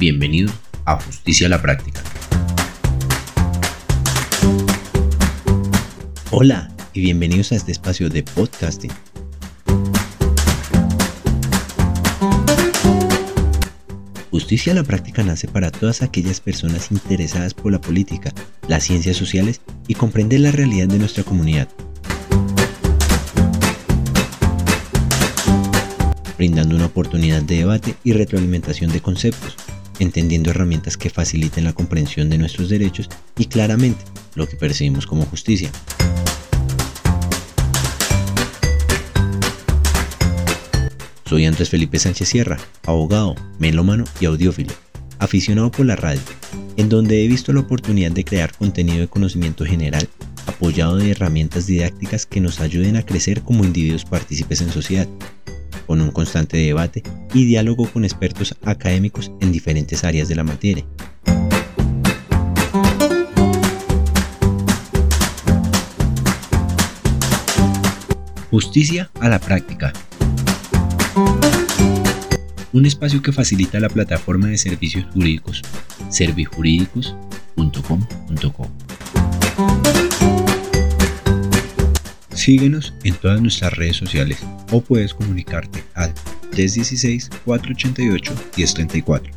Bienvenido a Justicia la Práctica. Hola y bienvenidos a este espacio de podcasting. Justicia la práctica nace para todas aquellas personas interesadas por la política, las ciencias sociales y comprender la realidad de nuestra comunidad. brindando una oportunidad de debate y retroalimentación de conceptos, entendiendo herramientas que faciliten la comprensión de nuestros derechos y claramente lo que percibimos como justicia. Soy Andrés Felipe Sánchez Sierra, abogado, melómano y audiófilo, aficionado por la radio, en donde he visto la oportunidad de crear contenido de conocimiento general apoyado de herramientas didácticas que nos ayuden a crecer como individuos partícipes en sociedad con un constante debate y diálogo con expertos académicos en diferentes áreas de la materia. Justicia a la práctica. Un espacio que facilita la plataforma de servicios jurídicos servijurídicos.com.co. Síguenos en todas nuestras redes sociales o puedes comunicarte al 316-488-1034.